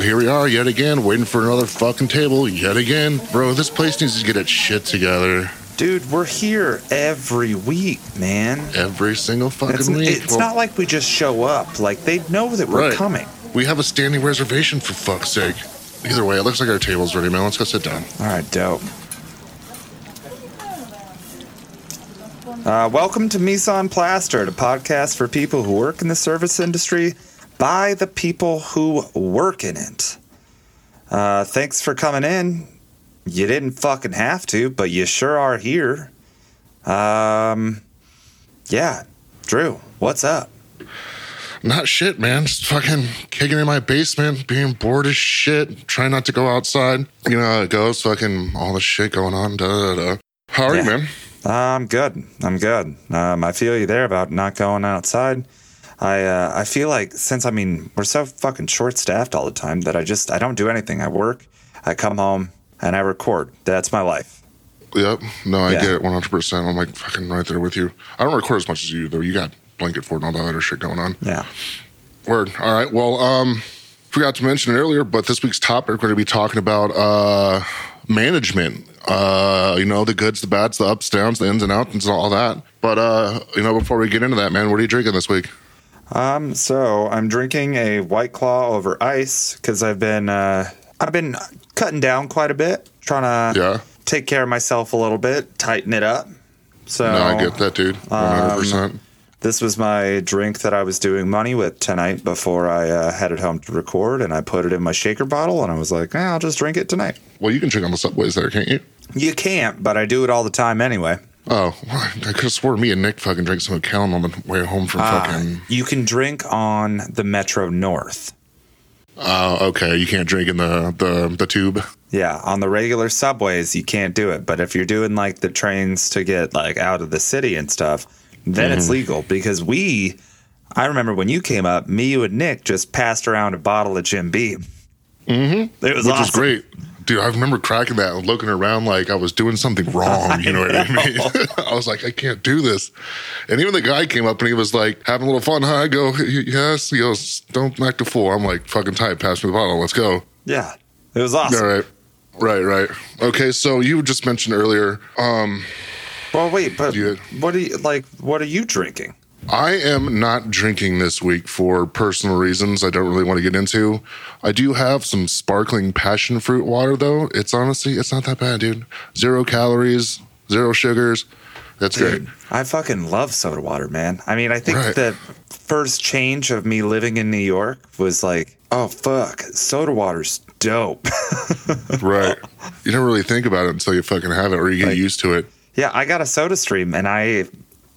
here we are yet again, waiting for another fucking table yet again. Bro, this place needs to get its shit together Dude, we're here every week, man. every single fucking It's, week. it's Well, not like we just show up. Like they know that we're Right. coming. We have a standing reservation for fuck's sake. Either way, it looks like our table's ready, man. Let's go sit down. All right, dope. Uh, welcome to Misan Plaster, a podcast for people who work in the service industry by the people who work in it. Uh, thanks for coming in. You didn't fucking have to, but you sure are here. Um, yeah, Drew, what's up? Not shit, man. Just fucking kicking in my basement, being bored as shit, trying not to go outside. You know how it goes, fucking all the shit going on. Da, da, da. How are you, Yeah. man? I'm good. I'm good. Um, I feel you there about not going outside. I uh, I feel like since I mean we're so fucking short staffed all the time that I just I don't do anything. I work, I come home, and I record. That's my life. Yep. No, I Yeah. get it 100%. I'm like fucking right there with you. I don't record as much as you, though. You got blanket fort and all that other shit going on. Yeah. Word. All right. Well, um, forgot to mention it earlier, but this week's topic we're going to be talking about uh, management. Uh, you know, the goods, the bads, the ups, downs, the ins and outs, and all that. But uh, you know, before we get into that, man, what are you drinking this week? Um. So I'm drinking a White Claw over ice because I've been uh I've been cutting down quite a bit, trying to Yeah. take care of myself a little bit, tighten it up. So No, I get that, dude. One hundred percent. This was my drink that I was doing money with tonight before I uh, headed home to record, and I put it in my shaker bottle, and I was like, eh, I'll just drink it tonight. Well, you can drink on the subways there, can't you? You can't, but I do it all the time anyway. Oh, I could have swore me and Nick fucking drank some Macallan on the way home from Uh, fucking. you can drink on the Metro North. Oh, okay. You can't drink in the the the tube. Yeah, on the regular subways, you can't do it. But if you're doing like the trains to get like out of the city and stuff, then it's legal because we, I remember when you came up, me, you, and Nick just passed around a bottle of Jim Beam. Mm-hmm. It was which awesome. is great. Dude, I remember cracking that and looking around like I was doing something wrong. You know, what I mean? I was like, I can't do this. And even the guy came up and he was like, having a little fun. Huh? I go, yes. He goes, don't act a fool. I'm like, fucking tight. Pass me the bottle. Let's go. Yeah, it was awesome. All right. Right, right. Okay, so you just mentioned earlier, um, Well, wait, but Yeah. what are you like? What are you drinking? I am not drinking this week for personal reasons I don't really want to get into. I do have some sparkling passion fruit water though. It's honestly it's not that bad, dude. Zero calories, zero sugars. That's great. I fucking love soda water, man. I mean, I think Right. the first change of me living in New York was like, oh fuck, soda water's dope. Right. You don't really think about it until you fucking have it or you get Like- used to it. yeah, I got a SodaStream, and I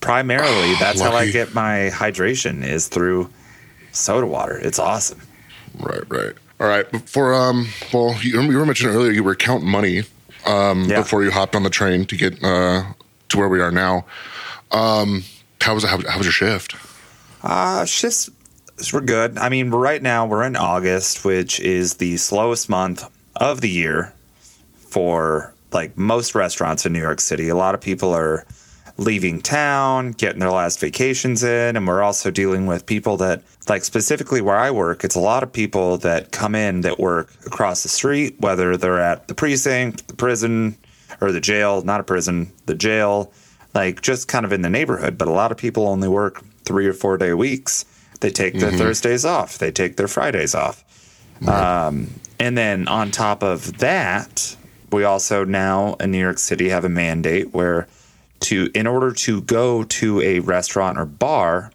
primarily that's how I get my hydration is through soda water. It's awesome. Right, right. All right. Before um well you, you were mentioning earlier you were counting money um Yeah. before you hopped on the train to get uh to where we are now. Um how was how, how was your shift? Uh, shifts we're good. I mean, right now we're in August, which is the slowest month of the year for like most restaurants in New York City. A lot of people are leaving town, getting their last vacations in, and we're also dealing with people that like specifically where I work, it's a lot of people that come in that work across the street, whether they're at the precinct, the prison, or the jail, not a prison, the jail, like just kind of in the neighborhood. But a lot of people only work three or four day weeks. They take their Thursdays off, they take their Fridays off. Um, and then on top of that, we also now in New York City have a mandate where to in order to go to a restaurant or bar,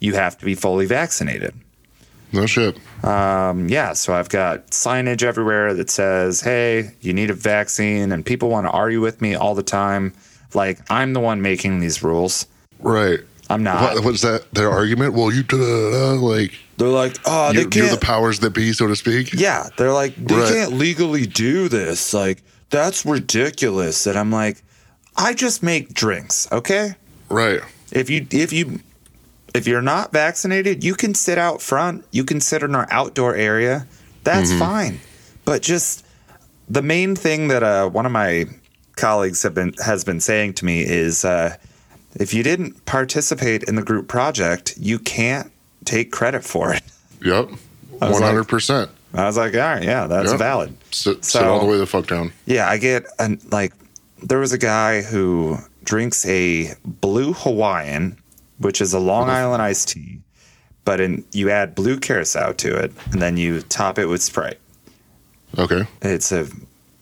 you have to be fully vaccinated. No shit. Um, yeah, so I've got signage everywhere that says, "Hey, you need a vaccine," and people want to argue with me all the time. Like I'm the one making these rules. Right. I'm not. What, what's that? Their argument? Well, you da, da, da, like They're like, "Oh, they you, you're can't." the powers that be, so to speak. Yeah, they're like, they Right. can't legally do this. Like, that's ridiculous. And I'm like, I just make drinks, okay? Right. If you if you if you're not vaccinated, you can sit out front. You can sit in our outdoor area. That's fine. But just the main thing that uh, one of my colleagues have been has been saying to me is uh, if you didn't participate in the group project, you can't take credit for it. Yep. One hundred percent. I was like, all right, yeah, that's Yeah. valid. Sit, sit all the way the fuck down. Yeah, I get an like there was a guy who drinks a blue Hawaiian, which is a Long Island iced tea, but in you add blue curacao to it and then you top it with Sprite. Okay. It's a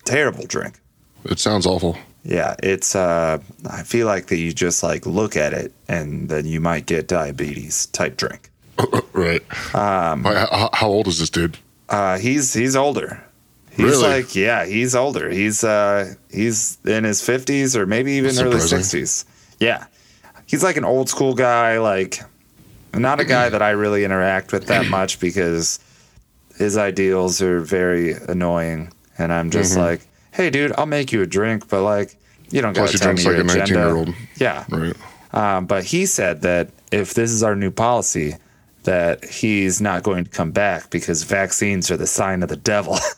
terrible drink. It sounds awful. Yeah, it's uh I feel like that you just like look at it and then you might get diabetes type drink. right. Um, how, how old is this dude? Uh he's he's older. He's Really? like yeah, he's older. He's uh he's in his 50s or maybe even early 60s. Yeah. He's like an old school guy like not a guy that I really interact with that much because his ideals are very annoying and I'm just Mm-hmm. like, "Hey dude, I'll make you a drink, but like you don't got to tell me your like a agenda." 19-year-old. Yeah. Right. Um, but he said that if this is our new policy, that he's not going to come back because vaccines are the sign of the devil.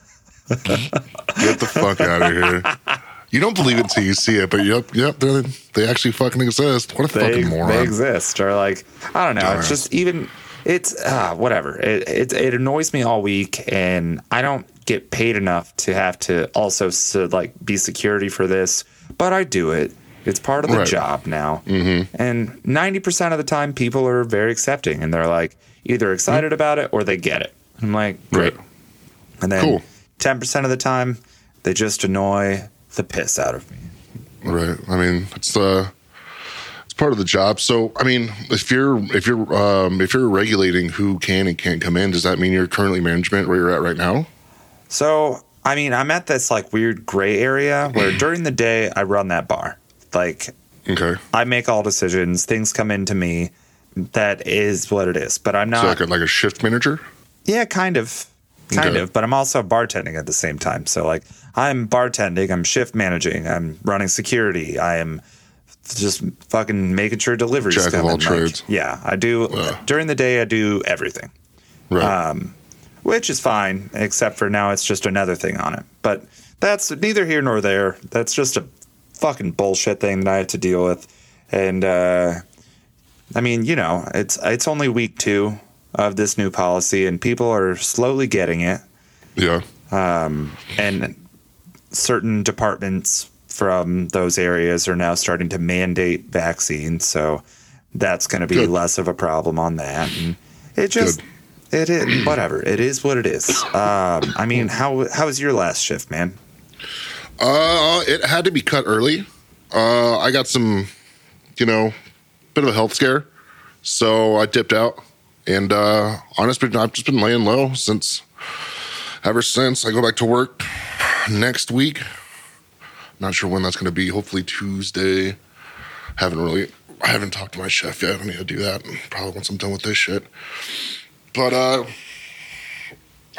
Get the fuck out of here. You don't believe it till you see it, but yep, yep, they they actually fucking exist. What a they, fucking moron. they exist, or like I don't know. It's just even it's uh, whatever. It, it it annoys me all week, and I don't get paid enough to have to also so, like be security for this, but I do it. It's part of the Right. job now, mm-hmm. and ninety percent of the time, people are very accepting, and they're like either excited about it or they get it. I'm like, great. Right. And then Cool. Ten percent of the time, they just annoy the piss out of me. Right. I mean, it's uh it's part of the job. So, I mean, if you're if you're um if you're regulating who can and can't come in, does that mean you're currently management where you're at right now? So, I mean, I'm at this like weird gray area where during the day I run that bar. Like Okay. I make all decisions, things come into me. That is what it is. But I'm So not like a, like a shift manager? Yeah, kind of. Kind of, but I'm also bartending at the same time. So like I'm bartending, I'm shift managing, I'm running security, I am just fucking making sure deliveries Jack of come all in. Like, trades. yeah, I do during the day I do everything. Right. Um, which is fine, except for now it's just another thing on it. But that's neither here nor there. That's just a fucking bullshit thing that I have to deal with. And uh, I mean, you know, it's it's only week two of this new policy, and people are slowly getting it. yeah. Um, And certain departments from those areas are now starting to mandate vaccines, so that's going to be Good. less of a problem on that. And it just it is whatever. It is what it is. Um, I mean, how how was your last shift, man? Uh, it had to be cut early. Uh, I got some, you know, bit of a health scare, so I dipped out. And uh, honestly, I've just been laying low since, ever since I go back to work next week. Not sure when that's going to be. Hopefully Tuesday. Haven't really. I haven't talked to my chef yet. I need to do that. Probably once I'm done with this shit. But uh,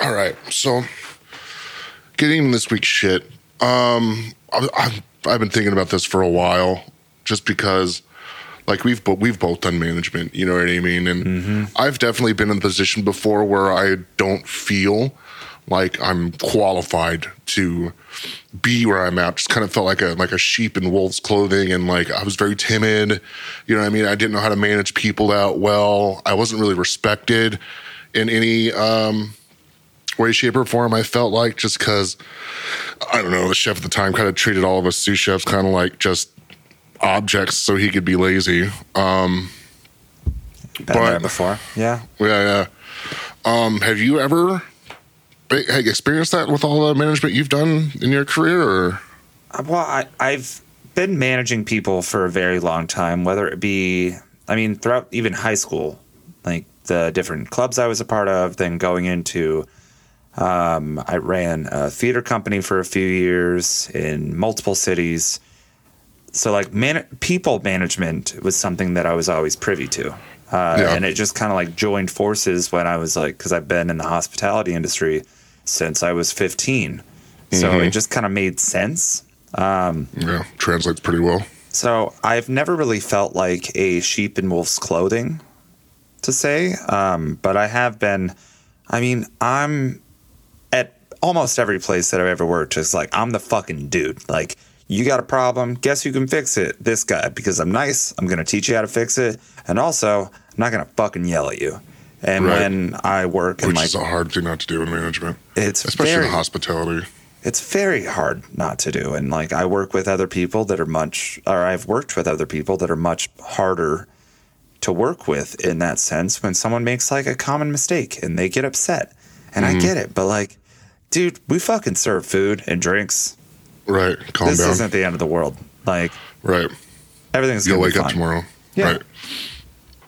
all right. So getting this week's shit. Um, I, I've I've been thinking about this for a while, just because, like we've we've both done management. You know what I mean? And I've definitely been in the position before where I don't feel like I'm qualified to be where I'm at. Just kind of felt like a like a sheep in wolf's clothing, and like I was very timid. You know what I mean? I didn't know how to manage people that well. I wasn't really respected in any um, way, shape, or form. I felt like just because I don't know the chef at the time kind of treated all of us sous chefs kind of like just objects so he could be lazy. Um, But- before? Yeah. yeah, yeah. Um, have you ever hey, experienced that with all the management you've done in your career? Or Uh, Well, I, I've been managing people for a very long time, whether it be, I mean, throughout even high school, like the different clubs I was a part of, then going into, um, I ran a theater company for a few years in multiple cities. So, like, man, people management was something that I was always privy to. Uh, Yeah. And it just kind of like joined forces when I was like, because I've been in the hospitality industry since I was 15. So Mhm. it just kind of made sense. yeah, translates pretty well. So I've never really felt like a sheep in wolf's clothing, to say, um, but I have been. I mean, I'm at almost every place that I've ever worked. Just like I'm the fucking dude. Like you got a problem, guess who can fix it? This guy. Because I'm nice. I'm gonna teach you how to fix it, and also I'm not gonna fucking yell at you. And Right. when I work in which is a hard thing not to do in management, it's especially very in hospitality. it's very hard not to do. And like I work with other people that are much, or I've worked with other people that are much harder to work with in that sense when someone makes like a common mistake and they get upset. And Mm-hmm. I get it, but like, dude, we fucking serve food and drinks. Right. Calm this down. isn't the end of the world. Like right. everything's You'll wake be up tomorrow. Yeah. Right.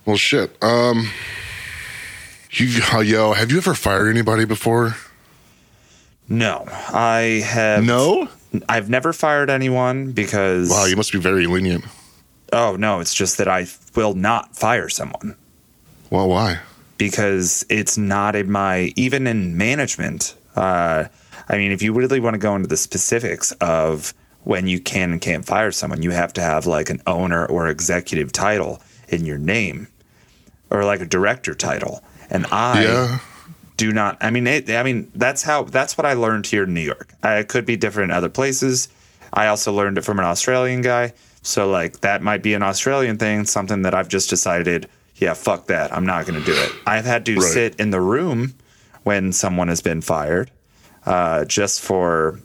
Well, shit. Um, you, uh, yo, have you ever fired anybody before? No, I have. No. I've never fired anyone because. Wow, you must be very lenient. oh no, it's just that I will not fire someone. Well, why? because it's not in my even in management. Uh, I mean, if you really want to go into the specifics of when you can and can't fire someone, you have to have like an owner or executive title in your name, or like a director title. And I yeah. do not. I mean, it, I mean that's how that's what I learned here in New York. I, it could be different in other places. I also learned it from an Australian guy. So like that might be an Australian thing, something that I've just decided. Yeah, fuck that. I'm not going to do it. I've had to Right. sit in the room when someone has been fired, uh, just for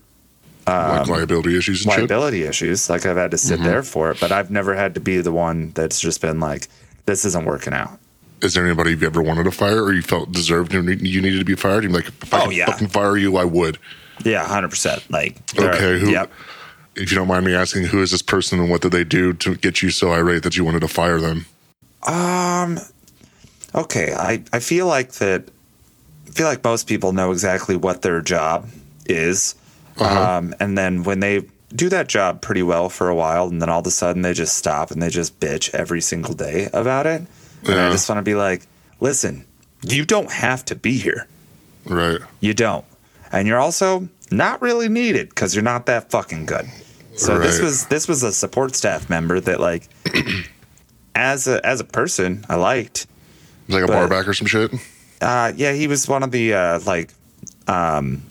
like liability issues and Um, liability issues. Like I've had to sit Mm-hmm. there for it, but I've never had to be the one that's just been like, this isn't working out. Is there anybody you've ever wanted to fire or you felt deserved you you needed to be fired? You're like, if I Oh, could yeah. fucking fire you, I would. Yeah, hundred percent. Like, there- Okay. Who, Yep. If you don't mind me asking, who is this person and what did they do to get you so irate that you wanted to fire them? Um. Okay, I I feel like that. I feel like most people know exactly what their job is, Uh-huh. um, and then when they do that job pretty well for a while, and then all of a sudden they just stop and they just bitch every single day about it. And I just want to be like, listen, you don't have to be here. Right. You don't, and you're also not really needed because you're not that fucking good. So this was this was a support staff member that like, as a as a person, I liked. Like a bar back or some shit? Uh, yeah, he was one of the uh, like,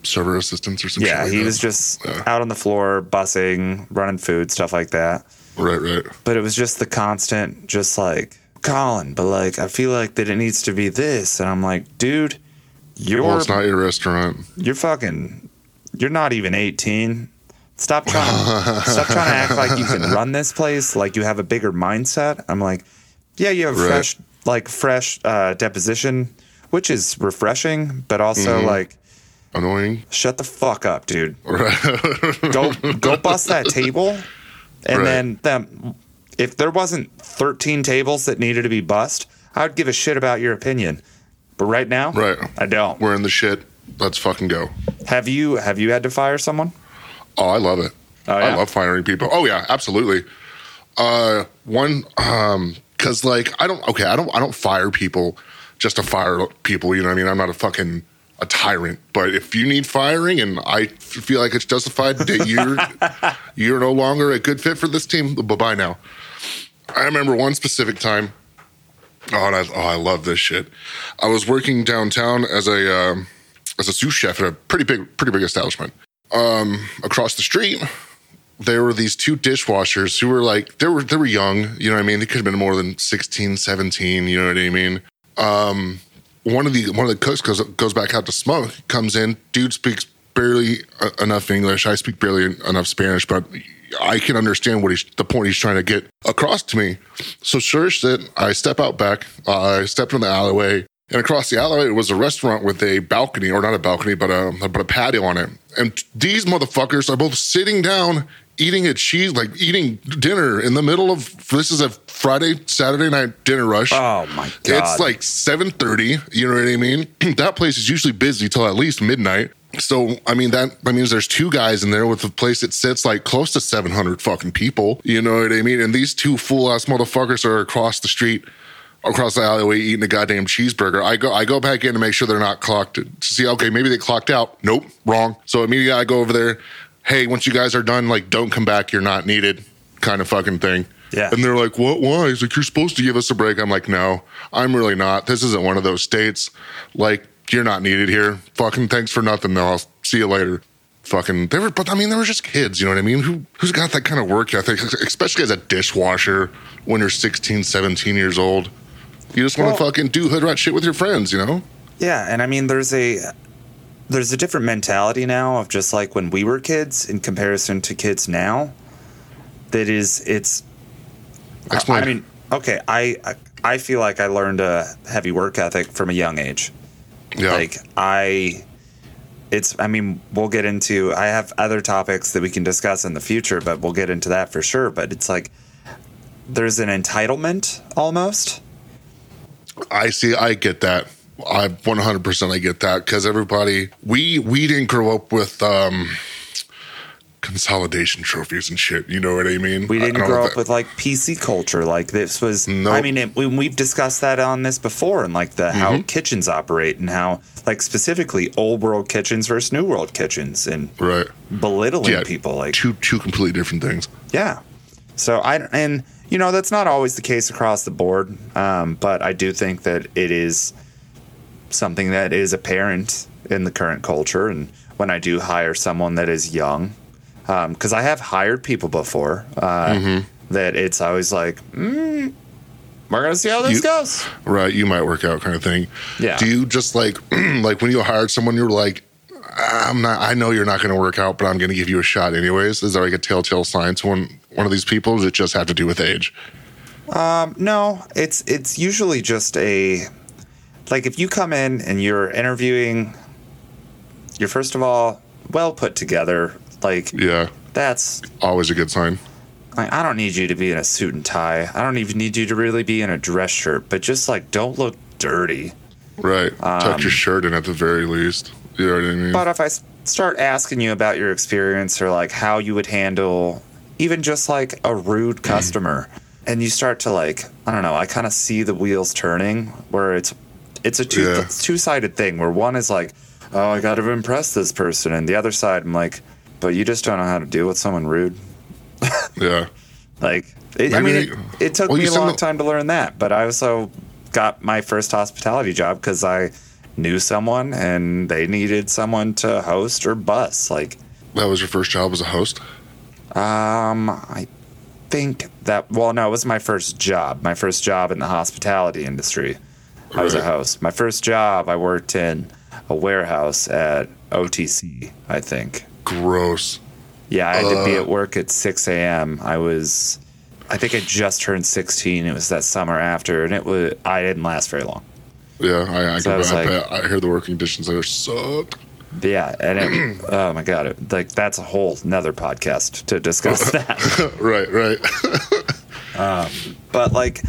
Server assistants or something. yeah, like he that? was just Yeah. out on the floor, bussing, running food, stuff like that. Right, right. But it was just the constant, just like Colin. But like, I feel like that it needs to be this, and I'm like, dude, you're Well, it's not your restaurant. you're fucking, you're not even 18. Stop trying, to, stop trying to act like you can run this place, like you have a bigger mindset. I'm like, yeah, you have Right. fresh, like fresh uh, deposition, which is refreshing, but also Mm-hmm. like. Annoying. shut the fuck up, dude. Right. Go go bust that table, and Right. then them. If there wasn't thirteen tables that needed to be bust, I would give a shit about your opinion. But right now, Right. I don't. We're in the shit. Let's fucking go. Have you have you had to fire someone? Oh, I love it. Oh, I love firing people. Oh yeah, absolutely. Uh, one, um, cause like I don't. Okay, I don't. I don't fire people just to fire people. You know what I mean? I'm not a fucking a tyrant. But if you need firing, and I feel like it's justified that you're you're no longer a good fit for this team, bye bye now. I remember one specific time. Oh, and I, oh, I love this shit. I was working downtown as a um, as a sous chef at a pretty big pretty big establishment. Um, across the street, there were these two dishwashers who were like they were they were young, you know what I mean? They could have been more than 16, 17, you know what I mean? Um, one of the one of the cooks goes goes back out to smoke, comes in, dude speaks barely uh, enough English. I speak barely enough Spanish, but I can understand what he's the point he's trying to get across to me. So sure shit, I step out back, uh, I step in the alleyway, and across the alleyway was a restaurant with a balcony, or not a balcony, but a but a patio on it. And these motherfuckers are both sitting down, eating a cheese, like eating dinner in the middle of this is a Friday Saturday night dinner rush. Oh my god! It's like seven thirty. You know what I mean? that place is usually busy till at least midnight. So I mean that that means there's two guys in there with a place that sits like close to seven hundred fucking people. You know what I mean? And these two fool ass motherfuckers are across the street, across the alleyway eating a goddamn cheeseburger. I go I go back in to make sure they're not clocked to see. Okay, maybe they clocked out. Nope, wrong. So immediately I go over there. Hey, once you guys are done, like don't come back. You're not needed. Kind of fucking thing. Yeah. And they're like, what? Why? He's like, you're supposed to give us a break. I'm like, no, I'm really not. This isn't one of those states. Like, you're not needed here. Fucking thanks for nothing, though. I'll see you later. Fucking, they were, but I mean, they were just kids, you know what I mean? Who, who's got that kind of work ethic, especially as a dishwasher when you're 16, 17 years old? You just want to Well- fucking do hood rat shit with your friends, you know? Yeah, and I mean, there's a there's a different mentality now of just like when we were kids in comparison to kids now. That is, it's. I- Explain. I mean, okay, I I- I feel like I learned a heavy work ethic from a young age. Yeah. Like I, it's. I mean, we'll get into. I have other topics that we can discuss in the future, but we'll get into that for sure. But it's like there's an entitlement almost. I see. I get that. I 100% I get that because everybody we we didn't grow up with um consolidation trophies and shit. You know what I mean? We didn't grow up with like PC culture. Like this was. Nope. I mean, it, we, we've discussed that on this before, and like the how Mm-hmm. kitchens operate and how like specifically old world kitchens versus new world kitchens and right. belittling Yeah, people. Like two two completely different things. yeah. So I and you know that's not always the case across the board, um, but I do think that it is something that is apparent in the current culture. And when I do hire someone that is young, because I have hired people before, uh, that it's always like, mm, we're gonna see how this You- goes. Right, you might work out kind of thing. Yeah. Do you just like like when you hired someone you're like I'm not I know you're not going to work out but I'm going to give you a shot anyways. Is there like a telltale sign to one one of these people does it just have to do with age? No, it's it's usually just a like if you come in and you're interviewing, you're first of all well put together. Like Yeah. that's Always a good sign. like I don't need you to be in a suit and tie. I don't even need you to really be in a dress shirt, but just like don't look dirty. Right. Tuck your shirt in at the very least. You know what I mean? Um, But if I start asking you about your experience or like how you would handle even just like a rude customer and you start to like I don't know, I kind of see the wheels turning where it's it's a two Yeah. two-sided thing where one is like, "Oh, I got to impress this person." And the other side I'm like, "But you just don't know how to deal with someone rude." yeah. Like, it, I mean, it, it took well, me a long don't- time to learn that, but I also got my first hospitality job because I knew someone and they needed someone to host or bus. Like, That was your first job as a host? um, I think that, well, no, it was my first job, my first job in the hospitality industry. I was a host. My first job, I worked in a warehouse at OTC, I think. Gross. Yeah, I had to be Uh. at work at 6 a.m. I was, I think I just turned 16. It was that summer after, and it was, I didn't last very long. Yeah, I I, So I can, was I, like- I hear the working conditions there suck. Yeah, and it, oh my god, it, like that's a whole another podcast to discuss that. right, right. but like,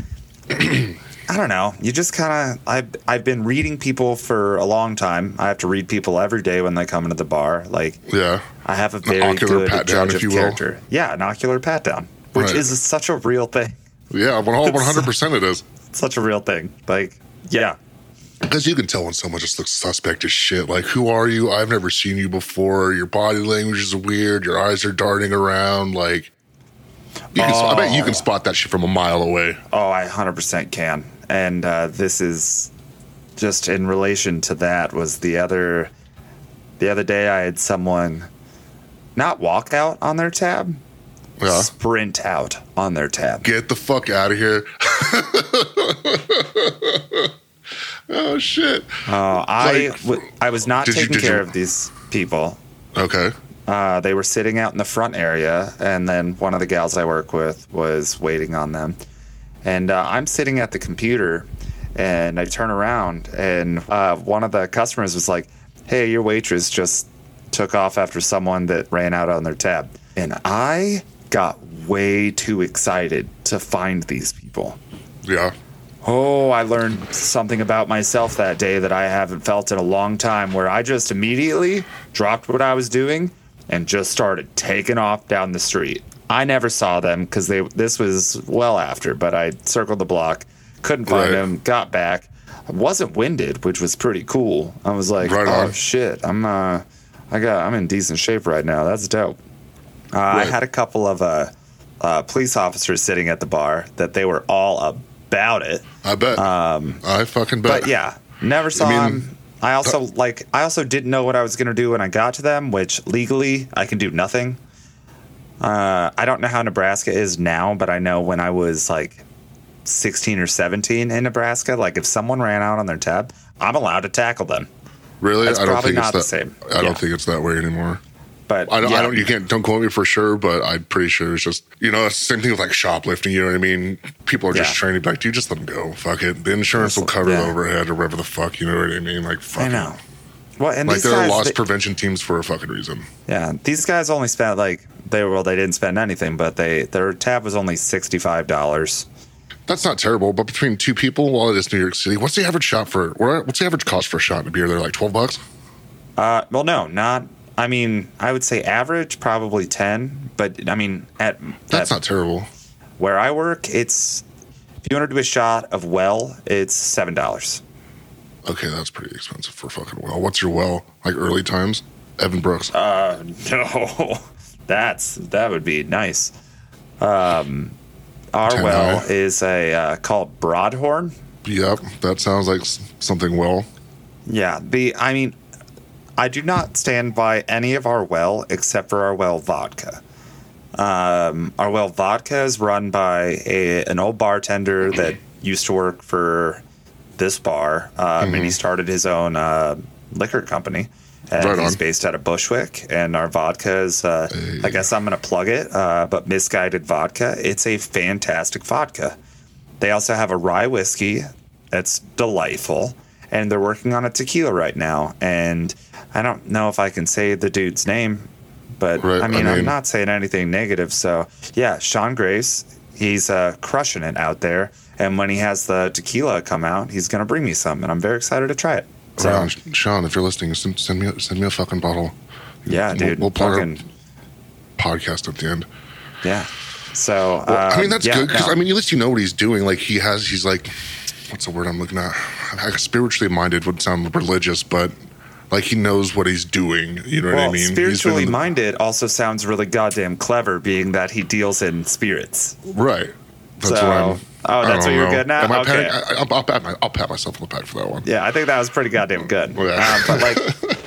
I don't know. You just kind of, I've, I've been reading people for a long time. I have to read people every day when they come into the bar. Like, yeah. I have a very ocular good pat down, judge if of you will. character. Yeah, an ocular pat down, which Right. is such a real thing. Yeah, 100% it is. Such a real thing. Like, yeah. Because you can tell when someone just looks suspect as shit. Like, who are you? I've never seen you before. Your body language is weird. Your eyes are darting around. Like, you can, I bet you can oh. spot that shit from a mile away. Oh, I 100% can. And uh, this is just in relation to that was the other the other day I had someone not walk out on their tab, Yeah. sprint out on their tab. Get the fuck out of here. oh, shit. Uh, I Like, w- I was not did you- taking care you- of these people. Okay. Uh, they were sitting out in the front area, and then one of the gals I work with was waiting on them. And uh, I'm sitting at the computer, and I turn around, and uh, one of the customers was like, "Hey, your waitress just took off after someone that ran out on their tab." And I got way too excited to find these people. Yeah. Oh, I learned something about myself that day that I haven't felt in a long time where I just immediately dropped what I was doing and just started taking off down the street. I never saw them because they this was well after, but I circled the block, couldn't find Right. them, got back. I wasn't winded, which was pretty cool. I was like, Right "Oh on. shit, I'm uh I got I'm in decent shape right now. That's dope." Uh, I had a couple of uh, uh, police officers sitting at the bar that they were all about it. I bet. I fucking bet. Um, But yeah, never saw I mean, him. I also like I also didn't know what I was gonna do when I got to them, which legally I can do nothing. Uh, I don't know how Nebraska is now, but I know when I was like 16 or 17 in Nebraska. Like if someone ran out on their tab, I'm allowed to tackle them. Really? That's I don't think it's not the that. same. I don't think it's that way anymore. But I don't, yeah, I don't. You can't. Don't quote me for sure, but I'm pretty sure it's just. You know, it's the same thing with like shoplifting. You know what I mean? People are just Yeah. trying to be like, dude, just let them go. Fuck it. The insurance will cover Yeah. the overhead or whatever the fuck. You know what I mean? Like, fuck I it. Well, and Like these there are guys, loss they- prevention teams for a fucking reason. yeah, these guys only spent like they well they didn't spend anything, but they their tab was only sixty five dollars. That's not terrible, but between two people, while it is New York City, what's the average shot for? What's the average cost for a shot of beer? They're like twelve bucks. Uh, well, no, not. I mean, I would say average probably ten, but I mean at, That's at not terrible. where I work, it's if you want to do a shot of well, it's seven dollars. Okay, that's pretty expensive for a fucking well. What's your well? Like early times? Evan Brooks. Uh, no, that's that would be nice. Um, our Ten well high. is a uh, called Broadhorn. yep, that sounds like something well. Yeah, the I mean, I do not stand by any of our well except for our well vodka. Um, our well vodka is run by a an old bartender that used to work for this bar, um, and he started his own uh, liquor company. And Right he's based out of Bushwick, and our vodka is. Uh, I guess I'm going to plug it, uh, but misguided vodka. It's a fantastic vodka. They also have a rye whiskey that's delightful, and they're working on a tequila right now. And I don't know if I can say the dude's name, but Right, I, I mean, I'm mean- not saying anything negative. So yeah, Sean Grace, he's uh, crushing it out there. And when he has the tequila come out, he's gonna bring me some, and I'm very excited to try it. So. Sean, if you're listening, send, me send me a fucking bottle. yeah, We'll- dude, we'll plug fucking podcast at the end. yeah. So Well, I mean, um, that's yeah, good because no. I mean, at least you know what he's doing. Like he has, he's like, what's the word I'm looking at? Spiritually minded would sound religious, but like he knows what he's doing. You know what I mean? Spiritually the- minded also sounds really goddamn clever, being that he deals in spirits. right? That's So- what I'm. Oh, that's what you're know. good at? Am I Okay. I, I'll, I'll, pat my, I'll pat myself on the back for that one. Yeah, I think that was pretty goddamn good. Yeah. Um, but like,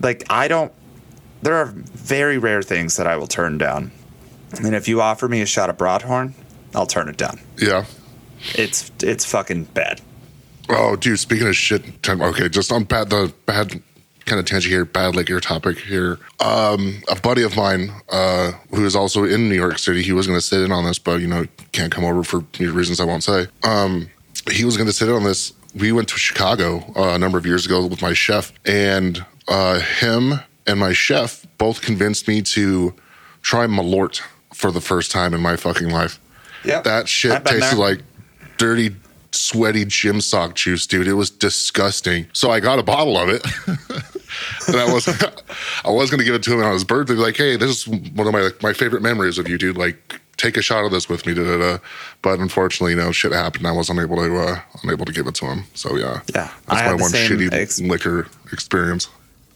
like I don't. There are very rare things that I will turn down, and if you offer me a shot of Broadhorn, I'll turn it down. Yeah. It's it's fucking bad. Oh, dude. Speaking of shit, okay, just on bad the bad kind of tangent here, bad liquor topic here. Um, a buddy of mine uh, who is also in New York City, he was going to sit in on this, but you know can't come over for reasons I won't say. Um, he was going to sit in on this. We went to Chicago uh, a number of years ago with my chef, and uh, him and my chef both convinced me to try Malort for the first time in my fucking life. Yeah, That shit tasted there. like dirty, sweaty gym sock juice, dude. It was disgusting. So I got a bottle of it. and I was I was gonna give it to him on his birthday, like, hey, this is one of my my favorite memories of you, dude. Like, take a shot of this with me, da da da. But unfortunately, you know, shit happened. I wasn't able to uh unable to give it to him. So yeah. Yeah, That's my one shitty ex- liquor experience.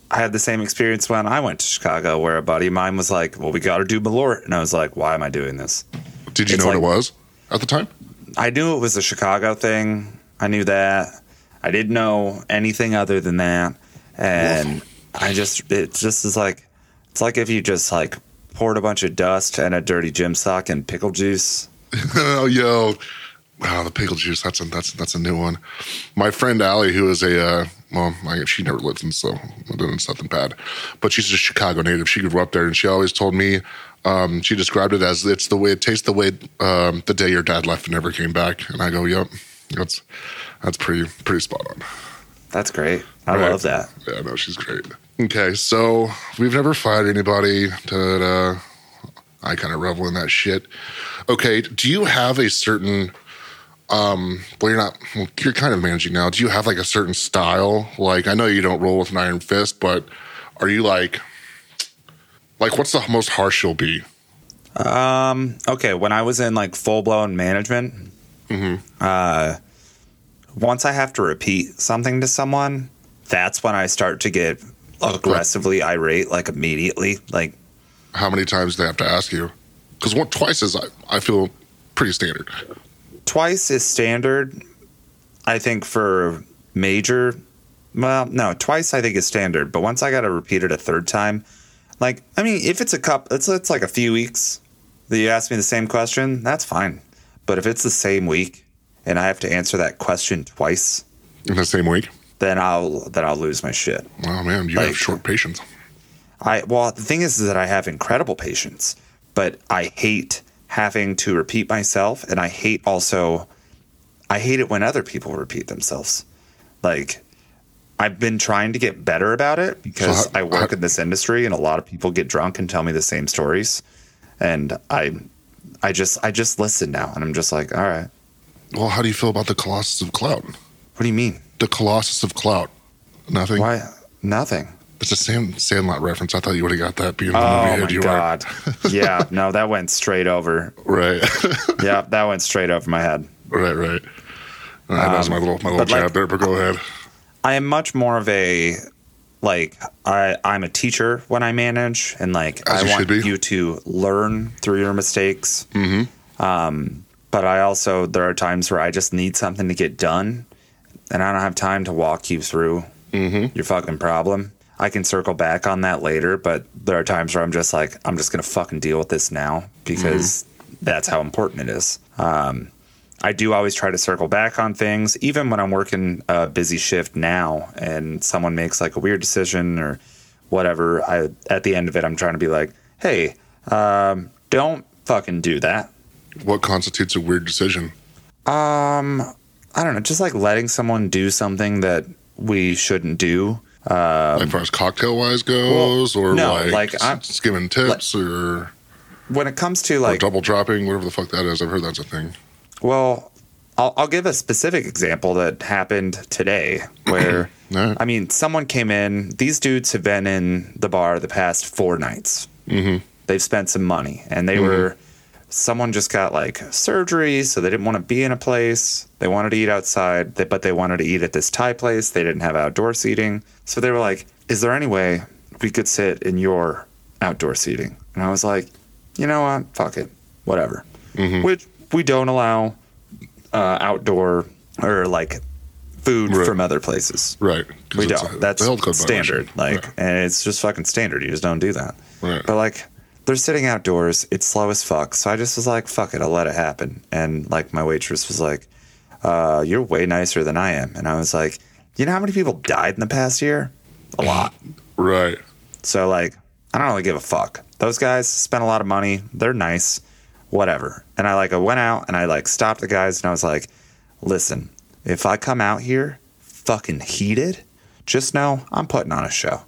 I had the same experience when I went to Chicago, where a buddy of mine was like, "Well, we got to do Malort," and I was like, "Why am I doing this?" Did you It's know what it was at the time? I knew it was a Chicago thing. I knew that. I didn't know anything other than that. And I just, it just is like, it's like if you just like poured a bunch of dust and a dirty gym sock and pickle juice. oh, yo. Wow, the pickle juice. That's a that's that's a new one. My friend Allie, who is a uh, well, I, she never lived in so it's nothing bad, but she's a Chicago native. She grew up there, and she always told me um, she described it as it's the way it tastes the way um, the day your dad left and never came back. And I go, yep, that's that's pretty pretty spot on. That's great. I Right. love that. Yeah, no, she's great. Okay, so we've never fired anybody. Uh, I kind of revel in that shit. Okay, do you have a certain? Um, well, you're not. Well, you're kind of managing now. Do you have like a certain style? Like, I know you don't roll with an iron fist, but are you like, like, what's the most harsh you'll be? Um, okay. When I was in like full blown management, uh, once I have to repeat something to someone, that's when I start to get aggressively irate, like immediately. Like, How many times do they have to ask you? Because one twice is I, I feel pretty standard. twice is standard. I think for major, well, no, twice I think is standard. But once I got to repeat it a third time, like I mean, if it's a cup, it's it's like a few weeks that you ask me the same question, that's fine. But if it's the same week and I have to answer that question twice, In the same week. then I'll then I'll lose my shit. Oh man, you Like- have short patience. I well, the thing is, is that I have incredible patience, but I hate having to repeat myself, and I hate also, I hate it when other people repeat themselves. Like, I've been trying to get better about it because So how- I work how- in this industry, and a lot of people get drunk and tell me the same stories, and I, I just, I just listen now, and I'm just like, all right, Well, how do you feel about the Colossus of Clout? what do you mean? The Colossus of Clout. Nothing. Why nothing? It's a Sand, Sandlot reference. I thought you would have got that being the Oh movie my you god! yeah, no, that went straight over. Right. Yeah, that went straight over my head. right. Right. Uh, that was my little my little but like- jab there. But go ahead. I am much more of a like I I'm a teacher when I manage and like As I you want you to learn through your mistakes. Mm-hmm. Um, but I also there are times where I just need something to get done, and I don't have time to walk you through your fucking problem. I can circle back on that later, but there are times where I'm just like I'm just gonna fucking deal with this now because that's how important it is. Um, I do always try to circle back on things, even when I'm working a busy shift now and someone makes like a weird decision or whatever. I at the end of it, I'm trying to be like, hey, um, don't fucking do that. What constitutes a weird decision? Um, I don't know, just like letting someone do something that we shouldn't do. as far as cocktail wise goes, or Um, no, like, like, I'm- giving tips, or, When it comes to like double dropping, whatever the fuck that is. I've heard that's a thing. Well, I'll, I'll give a specific example that happened today where, right. I mean, someone came in. These dudes have been in the bar the past four nights. Mm-hmm. They've spent some money and they were, someone just got like surgery, so they didn't want to be in a place. They wanted to eat outside, but they wanted to eat at this Thai place. They didn't have outdoor seating. So they were like, is there any way we could sit in your outdoor seating? And I was like, you know what? Fuck it. Whatever. Which we don't allow uh, outdoor or like food Right. from other places. Right. We don't. That's the health code standard. Like, Right. and it's just fucking standard. You just don't do that. Right. But like, they're sitting outdoors. It's slow as fuck. So I just was like, fuck it. I'll let it happen. And like, my waitress was like, uh, "You're way nicer than I am." And I was like, "You know how many people died in the past year? A lot." Right. So like, I don't really give a fuck. Those guys spent a lot of money. They're nice, whatever. And I like, I went out and I like stopped the guys and I was like, listen, if I come out here fucking heated, just know I'm putting on a show.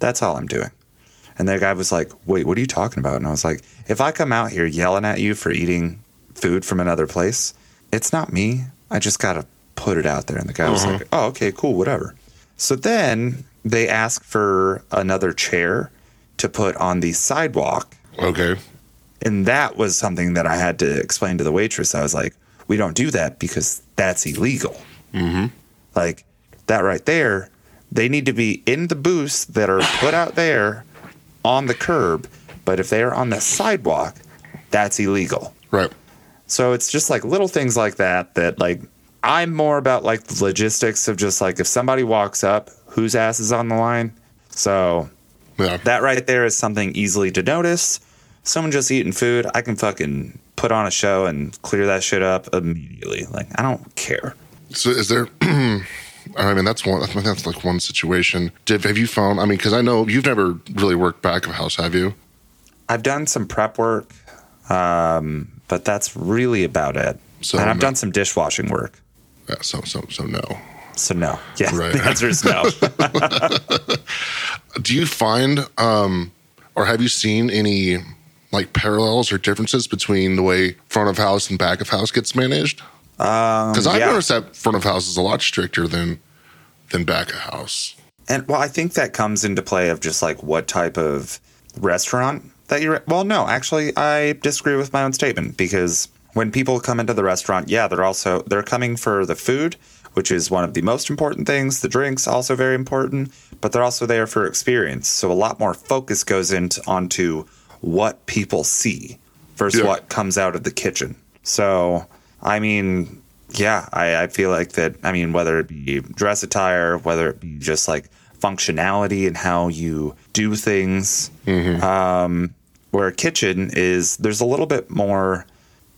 That's all I'm doing. And the guy was like, wait, what are you talking about? And I was like, if I come out here yelling at you for eating food from another place, it's not me. I just got to put it out there. And the guy was like, mm-hmm. oh, okay, cool, whatever. So then they asked for another chair to put on the sidewalk. Okay. And that was something that I had to explain to the waitress. I was like, we don't do that because that's illegal. Mm-hmm. Like that right there, they need to be in the booths that are put out there on the curb. But if they're on the sidewalk, that's illegal. Right. So it's just like little things like that that like I'm more about like the logistics of just like if somebody walks up, whose ass is on the line. So Yeah. that right there is something easily to notice. Someone just eating food, I can fucking put on a show and clear that shit up immediately. Like I don't care. So is there? I mean, that's one. I think that's like one situation. Did, have you found? I mean, because I know you've never really worked back of house, have you? I've done some prep work, um, but that's really about it. So and I've no. done some dishwashing work. Yeah. So so so no. So no. Yeah. Right. The answer is no. Do you find, um, or have you seen any like parallels or differences between the way front of house and back of house gets managed? Because I've Um, yeah. noticed that front of house is a lot stricter than than back of house. And well, I think that comes into play of just like what type of restaurant that you're. Well, no, actually, I disagree with my own statement because when people come into the restaurant, yeah, they're also they're coming for the food, which is one of the most important things. The drinks also very important, but they're also there for experience. So a lot more focus goes into onto what people see versus Yeah. what comes out of the kitchen. So I mean, yeah, I, I feel like that. I mean, whether it be dress attire, whether it be just like functionality and how you do things, um, where a kitchen is, there's a little bit more.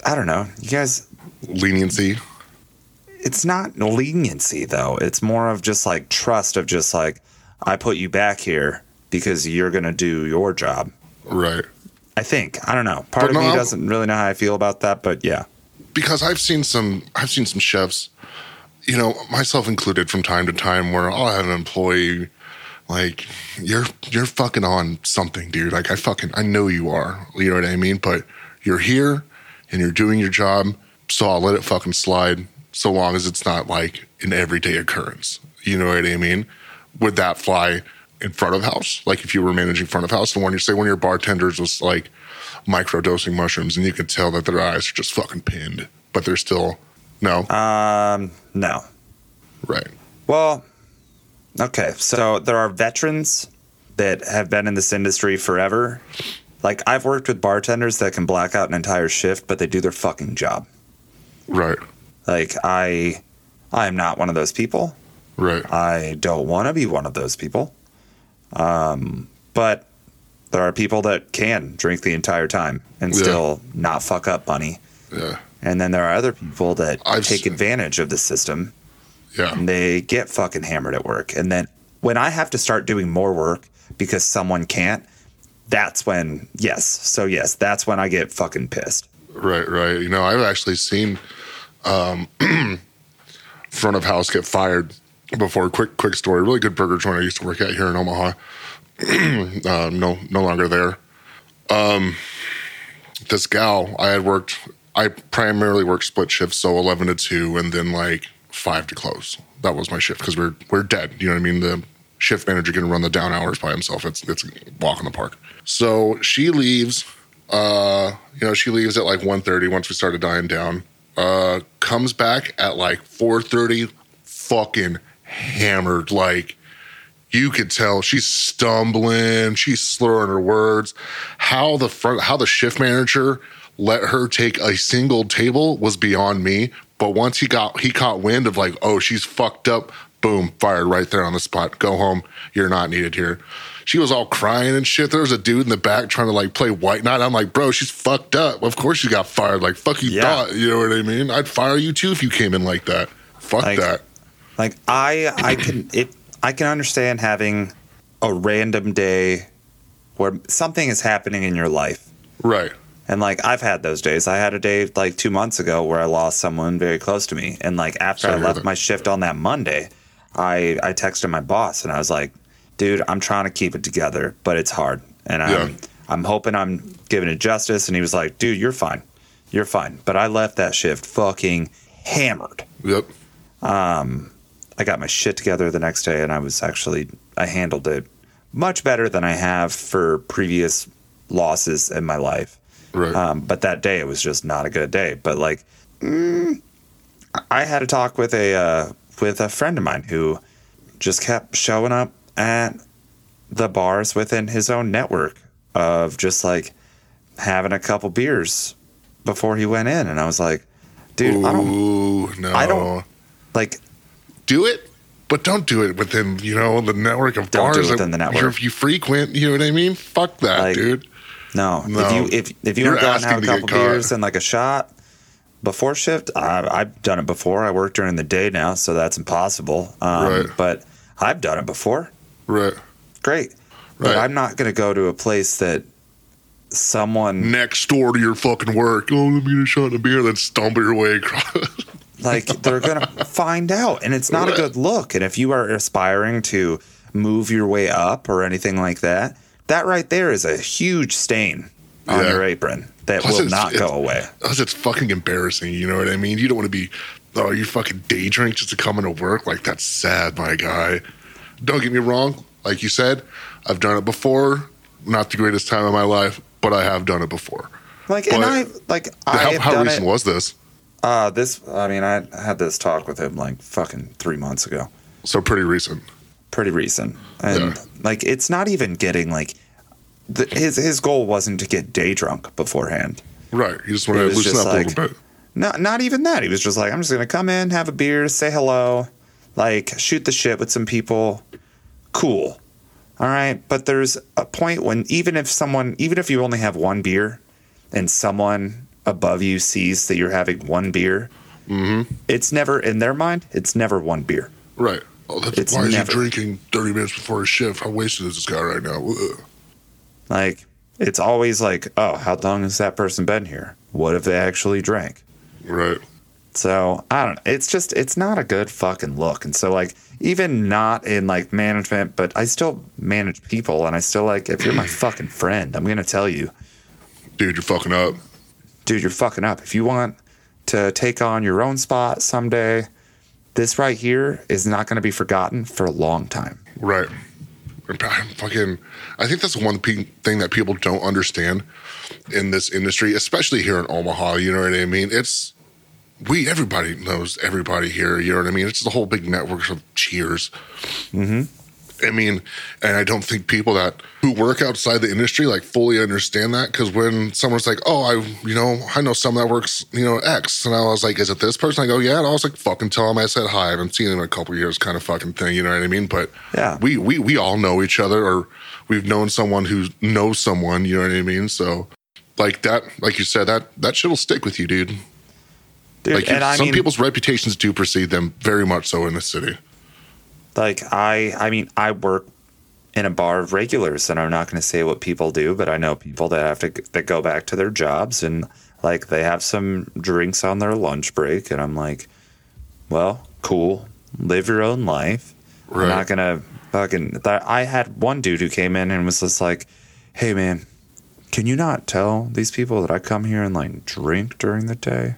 I don't know. You guys, leniency. It's not leniency though. It's more of just like trust of just like I put you back here because you're gonna do your job. Right. I think. I don't know. Part But of no, me doesn't really know how I feel about that, but yeah. because I've seen some I've seen some chefs, you know, myself included from time to time where oh, I'll have an employee like you're you're fucking on something, dude. Like I fucking I know you are. You know what I mean? But you're here and you're doing your job, so I'll let it fucking slide so long as it's not like an everyday occurrence. You know what I mean? Would that fly in front of house? Like if you were managing front of house and when you say one of your bartenders was like microdosing mushrooms and you could tell that their eyes are just fucking pinned, but they're still no, Um, no. right. Well, okay. So there are veterans that have been in this industry forever. Like I've worked with bartenders that can black out an entire shift, but they do their fucking job. Right. Like I I am not one of those people. Right. I don't want to be one of those people. Um, but there are people that can drink the entire time and Yeah. still not fuck up money. Yeah. And then there are other people that I've take seen- advantage of the system Yeah. and they get fucking hammered at work. And then when I have to start doing more work because someone can't, that's when, yes. So, yes, that's when I get fucking pissed. Right, right. You know, I've actually seen um, front of house get fired before. Quick, quick story. Really good burger joint I used to work at here in Omaha. uh, no, no longer there. Um, this gal I had worked. I primarily worked split shifts, so eleven to two, and then like five to close. That was my shift because we're we're dead. You know what I mean? The shift manager can run the down hours by himself. It's it's a walk in the park. So she leaves uh, you know, she leaves at like 1.30 once we started dying down. Uh, comes back at like 4.30, fucking hammered. Like, you could tell she's stumbling, she's slurring her words. How the front, how the shift manager let her take a single table was beyond me. But once he got, he caught wind of like, oh, she's fucked up. Boom, fired right there on the spot. Go home. You're not needed here. She was all crying and shit. There was a dude in the back trying to like play white knight. I'm like, bro, she's fucked up. Of course she got fired. Like, fuck you Yeah. thought. You know what I mean? I'd fire you too if you came in like that. Fuck Like- that. Like I I can it I can understand having a random day where something is happening in your life. Right. And like I've had those days. I had a day like 2 months ago where I lost someone very close to me and like after Sorry I left my shift on that Monday, I I texted my boss and I was like, "Dude, I'm trying to keep it together, but it's hard." And I'm Yeah. I'm hoping I'm giving it justice and he was like, "Dude, you're fine. You're fine." But I left that shift fucking hammered. Yep. Um, I got my shit together the next day and I was actually I handled it much better than I have for previous losses in my life. Right. Um, but that day it was just not a good day. But like, mm, I had a talk with a uh, with a friend of mine who just kept showing up at the bars within his own network of just like having a couple beers before he went in, and I was like, dude, I don't Ooh, no. I don't- like. Do it, but don't do it within you know the network of Don't do bars it within that the network. you're- you frequent. You know what I mean? Fuck that, Like, dude. No, No. if you if if you You're want to go and have a to couple beers and like a shot before shift, I, I've done it before. I work during the day now, so that's impossible. Um, Right. But I've done it before. Right. Great, but I'm not going to go to a place that someone Next door to your fucking work. Oh, let me get a shot and a beer, then stumble your way across. like they're going to find out, and it's not a good look. And if you are aspiring to move your way up or anything like that, that right there is a huge stain on Yeah. your apron that Plus will not go away. Plus, it's fucking embarrassing. You know what I mean? You don't want to be, oh, you fucking day drink just to come into work. Like, that's sad, my guy. Don't get me wrong. Like you said, I've done it before. Not the greatest time of my life, but I have done it before. Like, and I like I how have how done recent it. was this? Uh, this, I mean, I had this talk with him like fucking three months ago. So, pretty recent. Pretty recent, and Yeah. like it's not even getting like the, his his goal wasn't to get day drunk beforehand. Right. You just want It to loosen up a little bit. Not not even that. He was just like, I'm just gonna come in, have a beer, say hello, like shoot the shit with some people. Cool. All right, but there's a point when even if someone, even if you only have one beer, and someone above you sees that you're having one beer, mm-hmm. it's never in their mind. It's never one beer. Right. Oh, that's, It's why is never- he drinking 30 minutes before his shift? How wasted is this guy right now? Ugh. Like it's always like, oh, how long has that person been here? What if they actually drank? Right. So I don't know. It's just it's not a good fucking look. And so like even not in like management, but I still manage people and I still like if you're my fucking friend, I'm gonna tell you, Dude, you're fucking up. Dude, you're fucking up. If you want to take on your own spot someday, this right here is not gonna be forgotten for a long time. Right. And I fucking, I think that's one pe- thing that people don't understand in this industry, especially here in Omaha. You know what I mean? It's we everybody knows everybody here. You know what I mean? It's the whole big network of cheers. Mm-hmm. I mean, and I don't think people that who work outside the industry like fully understand that because when someone's like, "Oh, I, you know, I know someone that works, you know, X," and I was like, "Is it this person?" I go, "Yeah," and I was like, "Fucking tell him I said hi. I haven't seen him in a couple years," kind of fucking thing. You know what I mean? But Yeah. we we we all know each other, or we've known someone who knows someone. You know what I mean? So, like that, like you said, that that shit'll stick with you, dude. Dude, Like you, and I some mean people's reputations do precede them very much so in the city. Like I I mean I work in a bar of regulars and I'm not going to say what people do but I know people that have to that go back to their jobs and like they have some drinks on their lunch break and I'm like well cool. Live your own life. Right. I'm not going to fucking I had one dude who came in and was just like hey man can you not tell these people that I come here and like drink during the day?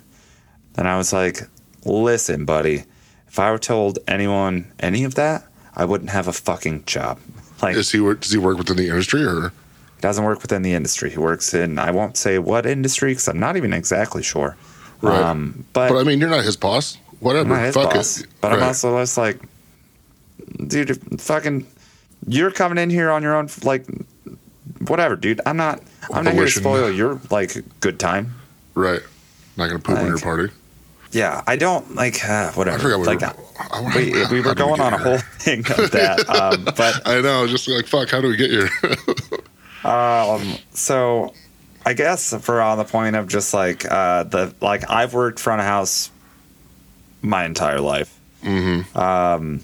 And I was like listen buddy if I were told anyone any of that, I wouldn't have a fucking job. Like, Is he work? Does he work within the industry or? He doesn't work within the industry. He works in, I won't say what industry because I'm not even exactly sure. Right. Um, but, But I mean, you're not his boss. Whatever. His Fuck boss. it. But I'm also just like, dude, fucking, you're coming in here on your own, like, whatever, dude. I'm not, I'm not here to spoil your like good time. right. Not gonna poop on your party. Yeah, I don't like uh, whatever. I forgot we like, were. uh, I- we, we were going get on a here? whole thing of that, um, but I know. Just like fuck. How do we get here? Um, so I guess for on the point of just like uh, the like I've worked front of house my entire life. Mm-hmm. Um,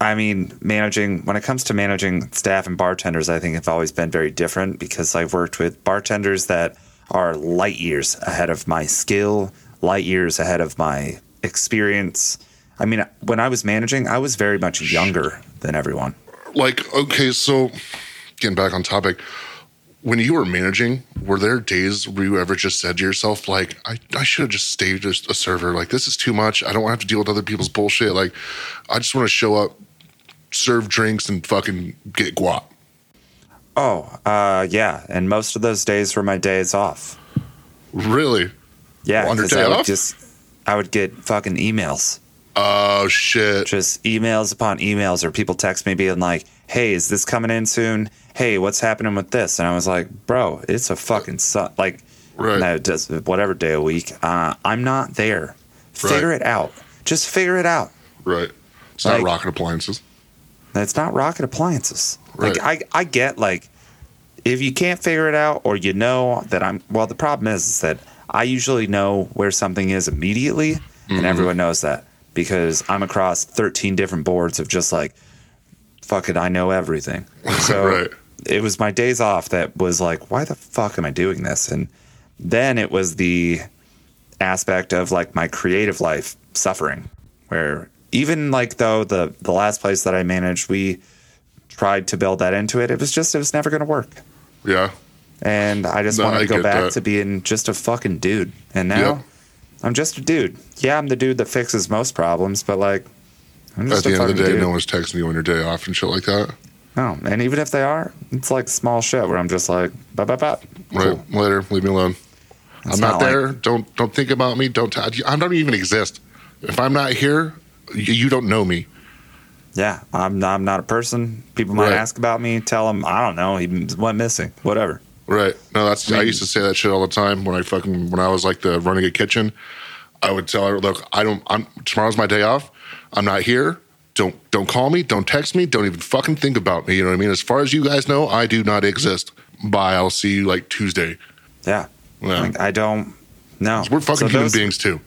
I mean, managing when it comes to managing staff and bartenders, I think have always been very different because I've worked with bartenders that are light years ahead of my skill, light years ahead of my experience. I mean, when I was managing, I was very much younger than everyone. like, okay, so getting back on topic. When you were managing, were there days where you ever just said to yourself, like, I, I should have just stayed just a server. Like, this is too much. I don't want to have to deal with other people's bullshit. Like, I just want to show up, serve drinks, and fucking get guap. Oh, uh, yeah. And most of those days were my days off. Really? Yeah, On your 'cause day I would just I would get fucking emails, Oh, shit. just emails upon emails, or people text me being like, "Hey, is this coming in soon? Hey, what's happening with this?" And I was like, "Bro, it's a fucking su- like, Right. no, it does whatever day a week. Uh, I'm not there. Figure Right. it out. Just figure it out. Right. It's not rocket appliances. It's not rocket appliances. Like Right. I, I get like if you can't figure it out or you know that I'm well the problem is, is that I usually know where something is immediately Mm-hmm. and everyone knows that because I'm across 13 different boards of just like fuck it I know everything. So Right. it was my days off that was like why the fuck am I doing this and then it was the aspect of like my creative life suffering where even like though the the last place that I managed we tried to build that into it it was just it was never going to work Yeah. And I just No, wanted to go back that. to being just a fucking dude and now Yep. I'm just a dude yeah I'm the dude that fixes most problems but like I'm At the a end of the day, dude no one's texting you on your day off and shit like that. no and even if they are it's like small shit where I'm just like bop, bop, bop. Right. Later. Leave me alone. It's I'm not, not like- there. don't don't think about me. Don't. I don't even exist. If I'm not here, you, you don't know me. yeah I'm I'm not a person people might Right. ask about me tell them I don't know he went missing whatever Right. No, that's. I, used to say that shit all the time when I fucking when I was like the running a kitchen. I would tell her, look, I don't. I'm tomorrow's my day off. I'm not here. Don't don't call me. Don't text me. Don't even fucking think about me. You know what I mean? As far as you guys know, I do not exist. Bye. I'll see you like Tuesday. Yeah. Yeah. Like, I don't. No, We're fucking So human those- beings too.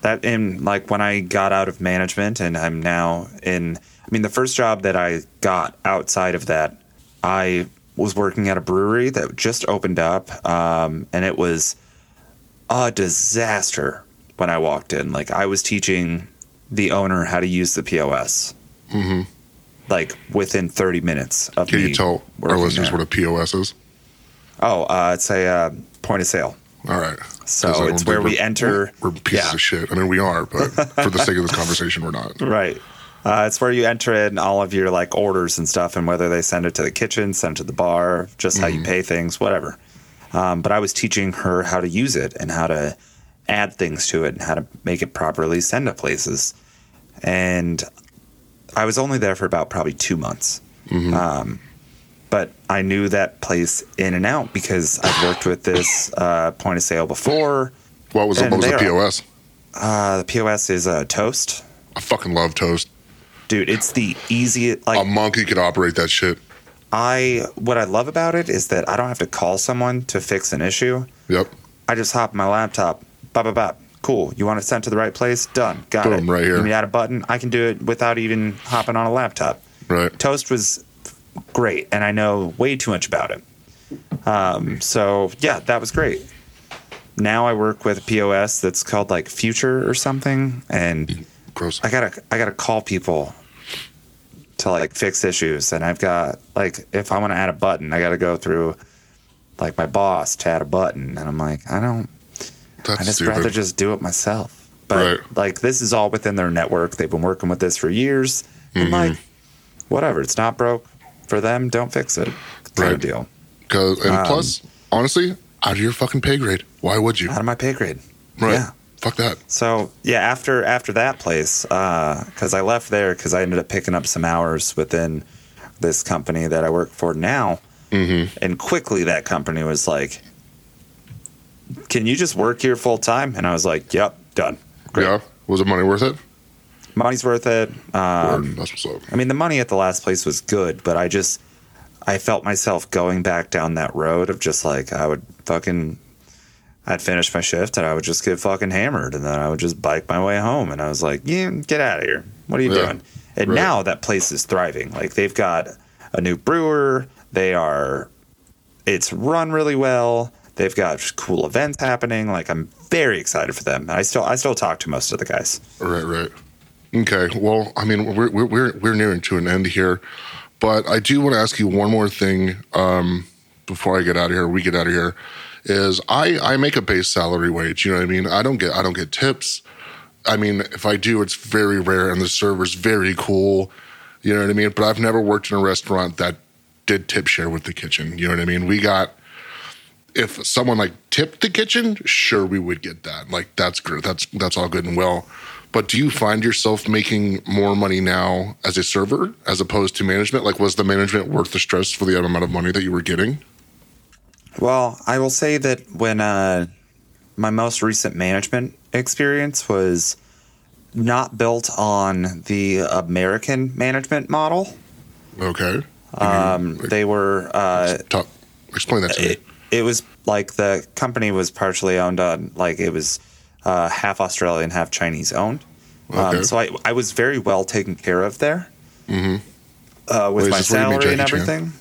that in like when I got out of management and I'm now in I mean the first job that I got outside of that I was working at a brewery that just opened up um, and it was a disaster when I walked in like I was teaching the owner how to use the POS Mhm. like within 30 minutes of Can you tell our listeners there. what a POS is? oh uh, it's a uh, point of sale All right. So it's where we we're- enter- We're pieces yeah. of shit. I mean, we are, but for the sake of this conversation, we're not. Right. Uh, it's where you enter in all of your like orders and stuff, and whether they send it to the kitchen, send it to the bar, just how you pay things, whatever. Um, but I was teaching her how to use it and how to add things to it and how to make it properly send to places. And I was only there for about probably two months. Um, but I knew that place in and out because I've worked with this uh, point of sale before. What was, the- what was the are- POS? Uh, the POS is uh, Toast. I fucking love toast. Dude, it's the easiest. Like A monkey could operate that shit. I what I love about it is that I don't have to call someone to fix an issue. Yep. I just hop my laptop, bop bop bop. Cool. You want it sent to the right place? Done. Got Boom, it. right here. Me add a button. I can do it without even hopping on a laptop. Right. Toast was great, and I know way too much about it. Um, so yeah, that was great. Now I work with a POS that's called like Future or something, and Gross. I gotta I gotta call people to like fix issues, and I've got like if I want to add a button, I gotta go through like my boss to add a button, and I'm like I don't. That's I just stupid. rather just do it myself. But Right. like this is all within their network. They've been working with this for years, and Mm-hmm. like whatever, it's not broke for them. Don't fix it. Kind Right. deal. 'Cause- and um, plus, honestly, out of your fucking pay grade. Why would you? Out of my pay grade. Right. Yeah. Fuck that. So yeah, after after that place, because I left there because I ended up picking up some hours within this company that I work for now, Mm-hmm. and quickly that company was like, "Can you just work here full time?" And I was like, "Yep, done. Great. Yeah. Was the money worth it? Money's worth it." Um, That's what's up. I mean, the money at the last place was good, but I just I felt myself going back down that road of just like I would fucking I'd finish my shift and I would just get fucking hammered and then I would just bike my way home and I was like, yeah, get out of here. What are you Yeah, doing? And right. now that place is thriving. Like they've got a new brewer. They are it's run really well. They've got cool events happening. Like I'm very excited for them. And I still I still talk to most of the guys. Right, right. Okay. Well, I mean, we're we're we're, we're nearing to an end here, but I do want to ask you one more thing um, before I get out of here. We get out of here. Is I I make a base salary wage. You know what I mean? I don't get I don't get tips. I mean, if I do, it's very rare, and the server's very cool. You know what I mean? But I've never worked in a restaurant that did tip share with the kitchen. You know what I mean? We got if someone like tipped the kitchen, sure we would get that. Like that's good. That's that's all good and well. But do you find yourself making more money now as a server as opposed to management? Like was the management worth the stress for the amount of money that you were getting? Well, I will say that when uh, my most recent management experience was not built on the American management model. Okay. Um, they were uh, Talk, explain that to me. it, it was like the company was partially owned on like it was uh, half Australian, half Chinese owned. Okay. Um, so I, I was very well taken care of there Mhm. uh, with my this where you meet salary and everything.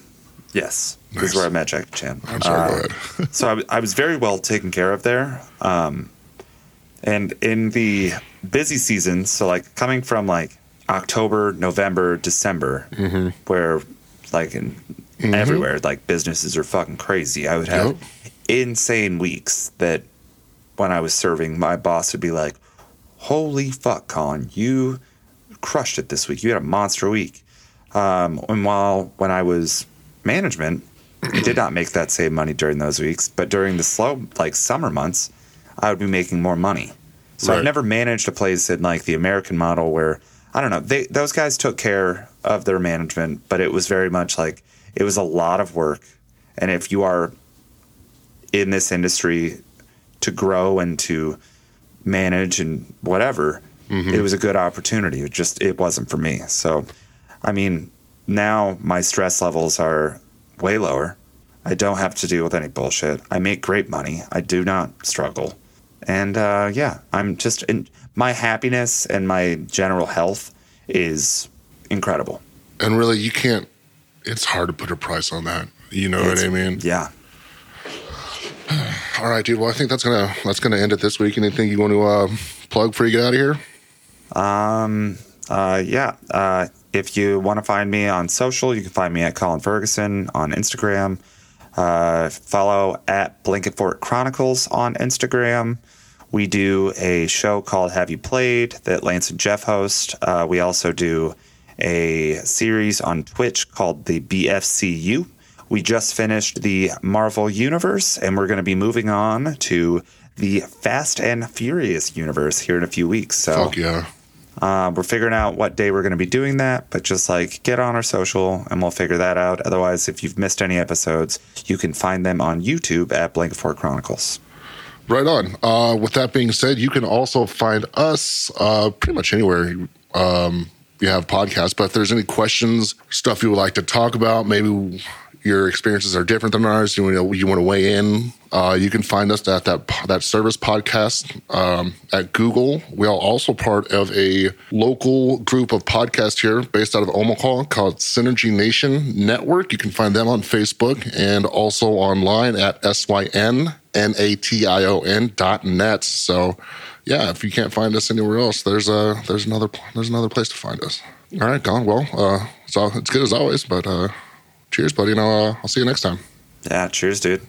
Yes, this is where I met Jackie Chan. I'm sorry. Uh, go ahead. so I, was very well taken care of there. Um, and in the busy season, so like coming from like October, November, December, Mm-hmm. where like in everywhere, like businesses are fucking crazy. I would have Yep. insane weeks that when I was serving, my boss would be like, "Holy fuck, Colin, you crushed it this week. You had a monster week." Um, and while when I was management, did not make that same money during those weeks, but during the slow like summer months, I would be making more money. So Right. I've never managed a place in like the American model where I don't know, they those guys took care of their management, but it was very much like it was a lot of work. And if you are in this industry to grow and to manage and whatever, mm-hmm. it was a good opportunity. It just it wasn't for me. So I mean, now my stress levels are way lower. I don't have to deal with any bullshit. I make great money. I do not struggle. And uh, yeah, I'm just in my happiness and my general health is incredible. And really, you can't. It's hard to put a price on that. You know It's- what I mean? Yeah. All right, dude. Well, I think that's gonna that's gonna end it this week. Anything you want to uh, plug before you get out of here? Um, uh, yeah. Uh, if you want to find me on social, you can find me at Colin Ferguson on Instagram. Uh, follow at Blanket Fort Chronicles on Instagram. We do a show called Have You Played that Lance and Jeff host. Uh, we also do a series on Twitch called the BFCU. We just finished the Marvel Universe, and we're going to be moving on to the Fast and Furious universe here in a few weeks. So Fuck yeah. Uh, we're figuring out what day we're going to be doing that, but just like get on our social and we'll figure that out. Otherwise, if you've missed any episodes, you can find them on YouTube at Blanket Chronicles. Right on. Uh, with that being said, you can also find us uh, pretty much anywhere um, you have podcasts. But if there's any questions, stuff you would like to talk about, maybe your experiences are different than ours, you want to, you want to weigh in, uh, you can find us at that that service podcast um, at Google. We are also part of a local group of podcasts here based out of Omaha called Synergy Nation Network. You can find them on Facebook and also online at SYN N-A-T-I-O-N dot net. So yeah, if you can't find us anywhere else, there's a there's another there's another place to find us. All right, Don. Well, uh, so it's good as always, but uh, cheers, buddy. And I'll, uh, I'll see you next time. Yeah, cheers, dude.